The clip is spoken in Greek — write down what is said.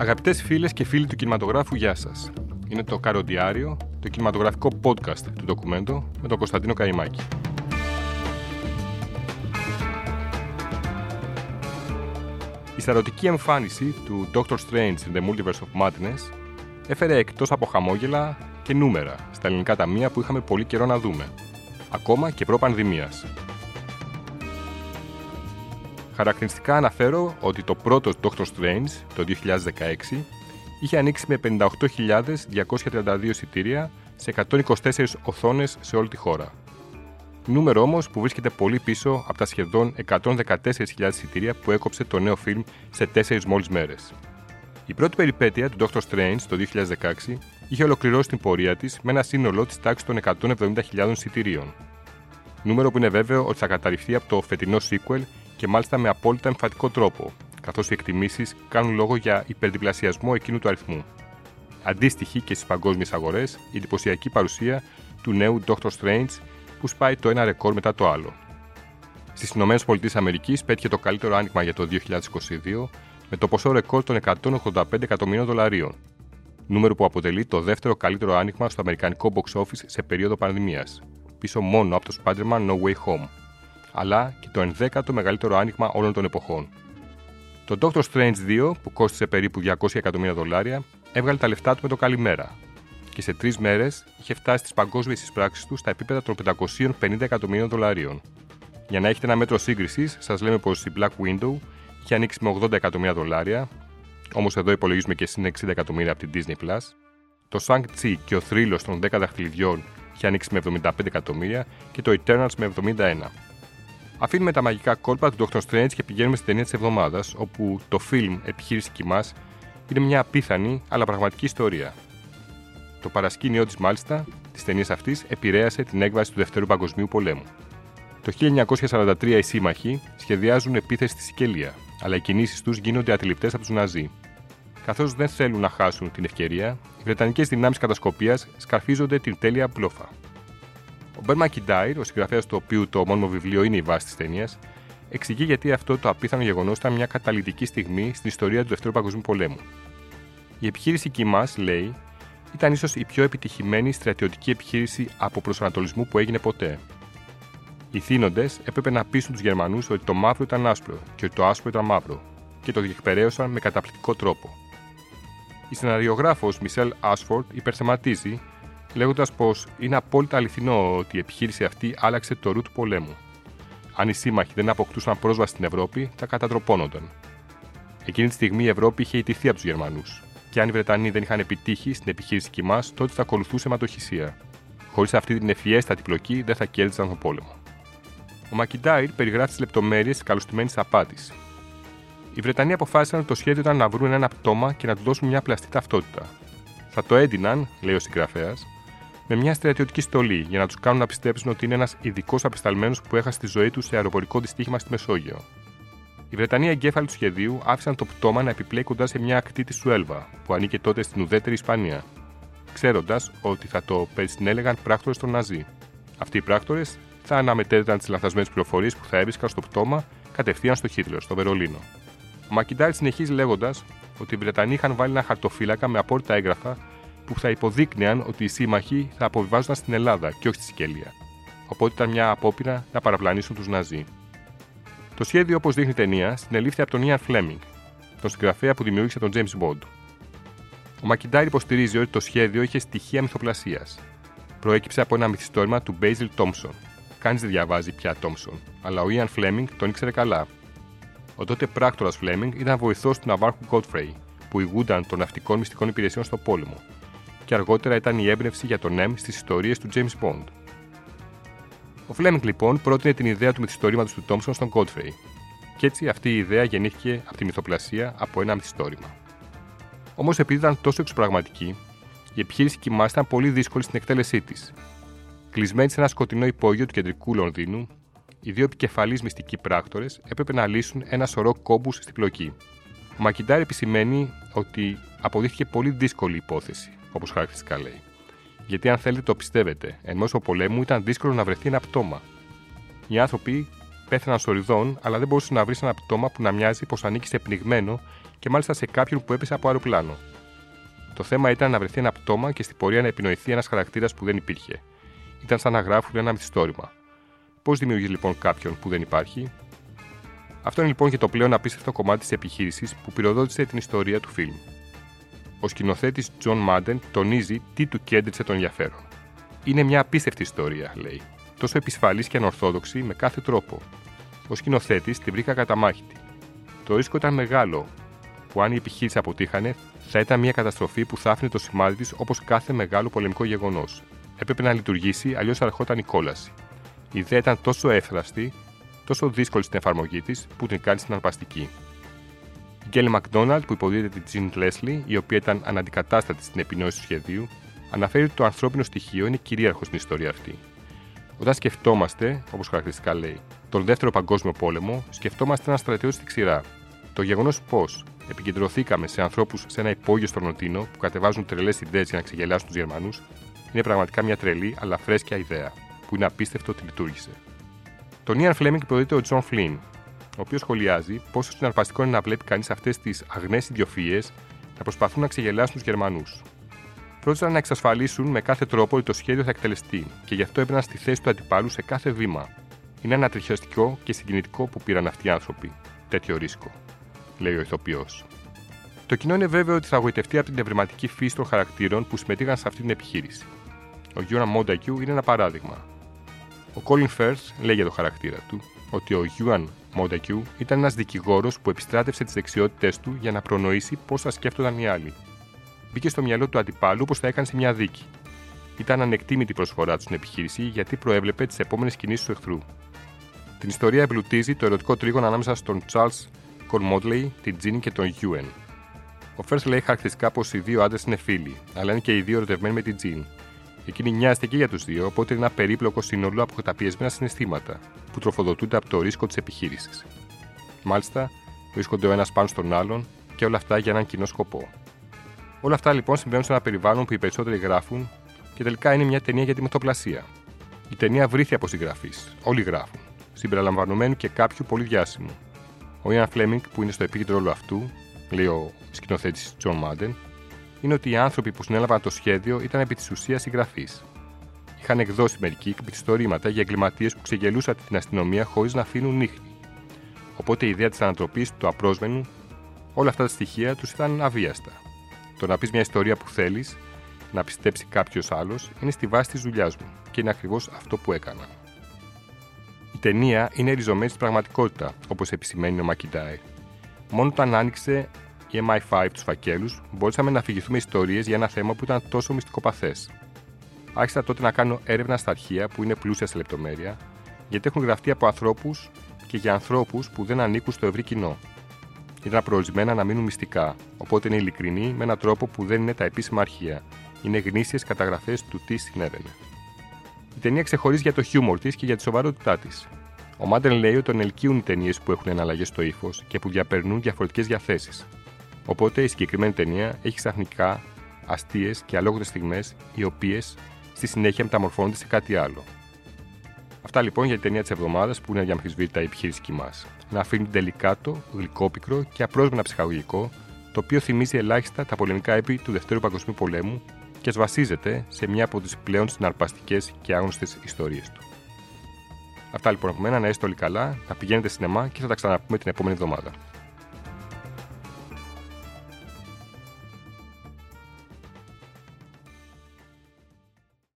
Αγαπητές φίλες και φίλοι του κινηματογράφου, γεια σας. Είναι το Καροντιάριο, το κινηματογραφικό podcast του ντοκουμέντο με τον Κωνσταντίνο Καϊμάκη. Η σταρωτική εμφάνιση του Doctor Strange in the Multiverse of Madness έφερε εκτός από χαμόγελα και νούμερα στα ελληνικά ταμεία που είχαμε πολύ καιρό να δούμε, ακόμα και προ-πανδημίας. Χαρακτηριστικά αναφέρω ότι το πρώτο Doctor Strange το 2016 είχε ανοίξει με 58.232 εισιτήρια σε 124 οθόνες σε όλη τη χώρα. Νούμερο όμως που βρίσκεται πολύ πίσω από τα σχεδόν 114.000 εισιτήρια που έκοψε το νέο φιλμ σε 4 μόλις μέρες. Η πρώτη περιπέτεια του Doctor Strange το 2016 είχε ολοκληρώσει την πορεία της με ένα σύνολο της τάξης των 170.000 εισιτηρίων. Νούμερο που είναι βέβαιο ότι θα καταρριφθεί από το φετινό sequel και μάλιστα με απόλυτα εμφατικό τρόπο, καθώς οι εκτιμήσεις κάνουν λόγο για υπερδιπλασιασμό εκείνου του αριθμού. Αντίστοιχη και στις παγκόσμιες αγορές η εντυπωσιακή παρουσία του νέου Doctor Strange που σπάει το ένα ρεκόρ μετά το άλλο. Στις ΗΠΑ πέτυχε το καλύτερο άνοιγμα για το 2022 με το ποσό ρεκόρ των 185 εκατομμύριων δολαρίων, νούμερο που αποτελεί το δεύτερο καλύτερο άνοιγμα στο αμερικανικό box office σε περίοδο πανδημίας, πίσω μόνο από το Spider-Man No Way Home αλλά και το ενδέκατο μεγαλύτερο άνοιγμα όλων των εποχών. Το Doctor Strange 2, που κόστησε περίπου 200 εκατομμύρια δολάρια, έβγαλε τα λεφτά του με το καλημέρα και σε τρεις μέρες είχε φτάσει στις παγκόσμιες εισπράξεις του στα επίπεδα των 550 εκατομμύριων δολαρίων. Για να έχετε ένα μέτρο σύγκρισης, σας λέμε πως η Black Window είχε ανοίξει με 80 εκατομμύρια δολάρια, όμως εδώ υπολογίζουμε και συν 60 εκατομμύρια από την Disney Plus. Το Shang-Chi και ο θρύλος των 10 δαχτυλιδιών είχε ανοίξει με 75 εκατομμύρια και το Eternals με 71. Αφήνουμε τα μαγικά κόλπα του Dr. Strange και πηγαίνουμε στην ταινία της εβδομάδας, όπου το φιλμ Επιχείρηση Κοιμά είναι μια απίθανη αλλά πραγματική ιστορία. Το παρασκήνιό της, μάλιστα, της ταινίας αυτής επηρέασε την έκβαση του Δευτέρου Παγκοσμίου Πολέμου. Το 1943 οι σύμμαχοι σχεδιάζουν επίθεση στη Σικελία, αλλά οι κινήσεις τους γίνονται αντιληπτέ από τους Ναζί. Καθώς δεν θέλουν να χάσουν την ευκαιρία, οι Βρετανικές δυνάμεις κατασκοπίας σκαρφίζονται την τέλεια μπλόφα. Ο Μπέρ Μακιντάιρ, ο συγγραφέας του οποίου το μόνιμο βιβλίο είναι η βάση της ταινίας, εξηγεί γιατί αυτό το απίθανο γεγονός ήταν μια καταλητική στιγμή στην ιστορία του Δεύτερου Παγκοσμίου Πολέμου. Η επιχείρηση Κιμά, λέει, ήταν ίσως η πιο επιτυχημένη στρατιωτική επιχείρηση από προσανατολισμού που έγινε ποτέ. Οι θύνοντες έπρεπε να πείσουν τους Γερμανούς ότι το μαύρο ήταν άσπρο και ότι το άσπρο ήταν μαύρο, και το διεκπαιρέωσαν με καταπληκτικό τρόπο. Η σεναριογράφος Μισελ Άσφορντ υπερθεματίζει λέγοντας πως είναι απόλυτα αληθινό ότι η επιχείρηση αυτή άλλαξε το ρου του πολέμου. Αν οι σύμμαχοι δεν αποκτούσαν πρόσβαση στην Ευρώπη, θα κατατροπώνονταν. Εκείνη τη στιγμή η Ευρώπη είχε ιτηθεί από τους Γερμανούς, και αν οι Βρετανοί δεν είχαν επιτύχει στην επιχείρηση Κιμά, τότε θα ακολουθούσε ματοχυσία. Χωρίς αυτή την ευφιέστατη πλοκή δεν θα κέρδισαν τον πόλεμο. Ο Μακιντάιρ περιγράφει τις λεπτομέρειες της καλωστημένης απάτης. Οι Βρετανοί αποφάσισαν ότι το σχέδιο ήταν να βρουν ένα πτώμα και να του δώσουν μια πλαστή ταυτότητα. Θα το έντυναν, λέει ο συγγραφέας, με μια στρατιωτική στολή για να τους κάνουν να πιστέψουν ότι είναι ένας ειδικός απεσταλμένος που έχασε τη ζωή τους σε αεροπορικό δυστύχημα στη Μεσόγειο. Οι Βρετανοί εγκέφαλοι του σχεδίου άφησαν το πτώμα να επιπλέει κοντά σε μια ακτή της Σουέλβα, που ανήκε τότε στην ουδέτερη Ισπανία, ξέροντας ότι θα το περισυνέλεγαν πράκτορες των Ναζί. Αυτοί οι πράκτορες θα αναμετέδιδαν τι λανθασμένες πληροφορίες που θα έβρισκαν στο πτώμα κατευθείαν στο Χίτλερ, στο Βερολίνο. Ο Μακιντάρ συνεχίζει λέγοντας ότι οι Βρετανοί είχαν βάλει ένα χαρτοφύλακα με απόρριτα έγγραφα που θα υποδείκνυαν ότι οι σύμμαχοι θα αποβιβάζονταν στην Ελλάδα και όχι στη Σικελία. Οπότε ήταν μια απόπειρα να παραπλανήσουν τους Ναζί. Το σχέδιο, όπως δείχνει η ταινία, συνελήφθη από τον Ιαν Φλέμινγκ, τον συγγραφέα που δημιούργησε τον James Bond. Ο Μακιντάρ υποστηρίζει ότι το σχέδιο είχε στοιχεία μυθοπλασίας. Προέκυψε από ένα μυθιστόρημα του Basil Thompson. Κανείς δεν διαβάζει πια Thompson, αλλά ο Ιαν Φλέμινγκ τον ήξερε καλά. Ο τότε πράκτορας Φλέμινγκ ήταν βοηθός του ναυάρχου Godfrey, που ηγούνταν των ναυτικών μυστικών υπηρεσιών στο πόλεμο και αργότερα ήταν η έμπνευση για τον M στις ιστορίες του James Bond. Ο Φλέμινγκ λοιπόν πρότεινε την ιδέα του μυθιστορήματος του Τόμψον στον Godfrey, και έτσι αυτή η ιδέα γεννήθηκε από τη μυθοπλασία από ένα μυθιστόρημα. Όμως επειδή ήταν τόσο εξωπραγματική, η επιχείρηση Κοιμά ήταν πολύ δύσκολη στην εκτέλεσή της. Κλεισμένη σε ένα σκοτεινό υπόγειο του κεντρικού Λονδίνου, οι δύο επικεφαλείς μυστικοί πράκτορες έπρεπε να λύσουν ένα σωρό κόμπους στην πλοκή. Ο Μακιντάρ επισημαίνει ότι αποδείχθηκε πολύ δύσκολη υπόθεση όπως χαρακτηριστικά λέει. Γιατί αν θέλετε το πιστεύετε, εν μέσω πολέμου ήταν δύσκολο να βρεθεί ένα πτώμα. Οι άνθρωποι πέθαναν σοριδών, αλλά δεν μπορούσες να βρεις ένα πτώμα που να μοιάζει πως ανήκεις σε πνιγμένο και μάλιστα σε κάποιον που έπεσε από αεροπλάνο. Το θέμα ήταν να βρεθεί ένα πτώμα και στην πορεία να επινοηθεί ένας χαρακτήρας που δεν υπήρχε. Ήταν σαν να γράφουν ένα μυθιστόρημα. Πώς δημιουργείς λοιπόν κάποιον που δεν υπάρχει; Αυτό είναι λοιπόν και το πλέον απίστευτο κομμάτι της επιχείρησης που πυροδότησε την ιστορία του φιλμ. Ο σκηνοθέτης Τζον Μάντεν τονίζει τι του κέντρισε το ενδιαφέρον. Είναι μια απίστευτη ιστορία, λέει. Τόσο επισφαλής και ανορθόδοξη με κάθε τρόπο. Ο σκηνοθέτης τη βρήκα καταμάχητη. Το ρίσκο ήταν μεγάλο, που αν η επιχείρηση αποτύχανε, θα ήταν μια καταστροφή που θα άφηνε το σημάδι της όπως κάθε μεγάλο πολεμικό γεγονός. Έπρεπε να λειτουργήσει, αλλιώς θα ερχόταν η κόλαση. Η ιδέα ήταν τόσο έφραστη, τόσο δύσκολη στην εφαρμογή της, που την κάνει συναρπαστική. Η Γκέλη Μακδόναλτ, που υποδίδεται την Τζιν Λέσλι, η οποία ήταν αναντικατάστατη στην επινόηση του σχεδίου, αναφέρει ότι το ανθρώπινο στοιχείο είναι κυρίαρχος στην ιστορία αυτή. Όταν σκεφτόμαστε, όπως χαρακτηριστικά λέει, τον Δεύτερο Παγκόσμιο Πόλεμο, σκεφτόμαστε ένα στρατιώτη στη ξηρά. Το γεγονός πως επικεντρωθήκαμε σε ανθρώπους σε ένα υπόγειο στο Λονδίνο που κατεβάζουν τρελές ιδέες για να ξεγελάσουν τους Γερμανούς, είναι πραγματικά μια τρελή αλλά φρέσκια ιδέα, που είναι απίστευτο ότι λειτούργησε. Τον Ιαν Φλέμινγκ υποδύεται ο Τζον Φλίν, ο οποίος σχολιάζει πόσο συναρπαστικό είναι να βλέπει κανείς αυτές τις αγνές ιδιοφυΐες να προσπαθούν να ξεγελάσουν τους Γερμανούς. Πρότειναν να εξασφαλίσουν με κάθε τρόπο ότι το σχέδιο θα εκτελεστεί και γι' αυτό έπαιρναν στη θέση του αντιπάλου σε κάθε βήμα. Είναι ανατριχιαστικό και συγκινητικό που πήραν αυτοί οι άνθρωποι τέτοιο ρίσκο λέει ο ηθοποιός. Το κοινό είναι βέβαιο ότι θα αγωγητευτεί από την ευρηματική φύση των χαρακτήρων που συμμετείχαν σε αυτή την επιχείρηση. Ο Γιώνα Μόντακιου είναι ένα παράδειγμα. Ο Colin Firth λέει για το χαρακτήρα του ότι ο Γιούαν Μόντακιου ήταν ένας δικηγόρος που επιστράτευσε τις δεξιότητέ του για να προνοήσει πώς θα σκέφτονταν οι άλλοι. Μπήκε στο μυαλό του αντιπάλου όπως θα έκανε σε μια δίκη. Ήταν ανεκτήμητη προσφορά του στην επιχείρηση γιατί προέβλεπε τις επόμενες κινήσεις του εχθρού. Την ιστορία εμπλουτίζει το ερωτικό τρίγωνο ανάμεσα στον Charles Μότλεϊ, την Τζίνι και τον Γιούεν. Ο Φέρθ λέει χαρακτηριστικά πως οι δύο άντρες είναι φίλοι, αλλά είναι και οι δύο ερωτευμένοι με την Τζιν. Εκείνη νοιάζεται και για τους δύο, οπότε είναι ένα περίπλοκο σύνολο από καταπιεσμένα συναισθήματα που τροφοδοτούνται από το ρίσκο της επιχείρησης. Μάλιστα, βρίσκονται ο ένας πάνω στον άλλον και όλα αυτά για έναν κοινό σκοπό. Όλα αυτά λοιπόν συμβαίνουν σε ένα περιβάλλον που οι περισσότεροι γράφουν και τελικά είναι μια ταινία για τη μυθοπλασία. Η ταινία βρίθει από συγγραφείς, όλοι γράφουν, συμπεριλαμβανομένου και κάποιου πολύ διάσημου, ο Ιαν Φλέμινγκ, που είναι στο επίκεντρο όλου αυτού, λέει ο σκηνοθέτης Τζον Μάντεν, είναι ότι οι άνθρωποι που συνέλαβαν το σχέδιο ήταν επί της ουσίας συγγραφείς. Είχαν εκδώσει μερικοί μυθιστορήματα για εγκληματίες που ξεγελούσαν την αστυνομία χωρίς να αφήνουν ίχνη. Οπότε η ιδέα της ανατροπής του απρόσμενου, όλα αυτά τα στοιχεία τους ήταν αβίαστα. Το να πεις μια ιστορία που θέλεις, να πιστέψει κάποιος άλλος, είναι στη βάση της δουλειάς μου και είναι ακριβώς αυτό που έκανα. Η ταινία είναι ριζωμένη στην πραγματικότητα, όπως επισημαίνει ο Μακιντάι. Μόνο όταν άνοιξε η MI5 τους φακέλους, μπορούσαμε να αφηγηθούμε ιστορίες για ένα θέμα που ήταν τόσο μυστικοπαθές. Άρχισα τότε να κάνω έρευνα στα αρχεία που είναι πλούσια σε λεπτομέρεια, γιατί έχουν γραφτεί από ανθρώπους και για ανθρώπους που δεν ανήκουν στο ευρύ κοινό. Ήταν προορισμένα να μείνουν μυστικά, οπότε είναι ειλικρινή με έναν τρόπο που δεν είναι τα επίσημα αρχεία. Είναι γνήσιες καταγραφές του τι συνέβαινε. Η ταινία ξεχωρίζει για το χιούμορ της και για τη σοβαρότητά της. Ο Μάντεν λέει ότι τον ελκύουν οι ταινίες που έχουν εναλλαγές στο ύφος και που διαπερνούν διαφορετικές διαθέσεις. Οπότε η συγκεκριμένη ταινία έχει ξαφνικά αστείες και αλόγωτε στιγμές, οι οποίες στη συνέχεια μεταμορφώνονται σε κάτι άλλο. Αυτά λοιπόν για την ταινία της εβδομάδας που είναι αδιαμφισβήτητα η επιχείρηση μας. Να αφήνει τελικάτο, γλυκόπικρο και απρόσμενα ψυχαγωγικό, το οποίο θυμίζει ελάχιστα τα πολεμικά έπι του Δευτέρου Παγκοσμίου Πολέμου και βασίζεται σε μια από τις πλέον συναρπαστικές και άγνωστες ιστορίες του. Αυτά λοιπόν από μένα, να είστε όλοι καλά, να πηγαίνετε σινεμά και θα τα ξαναπούμε την επόμενη εβδομάδα.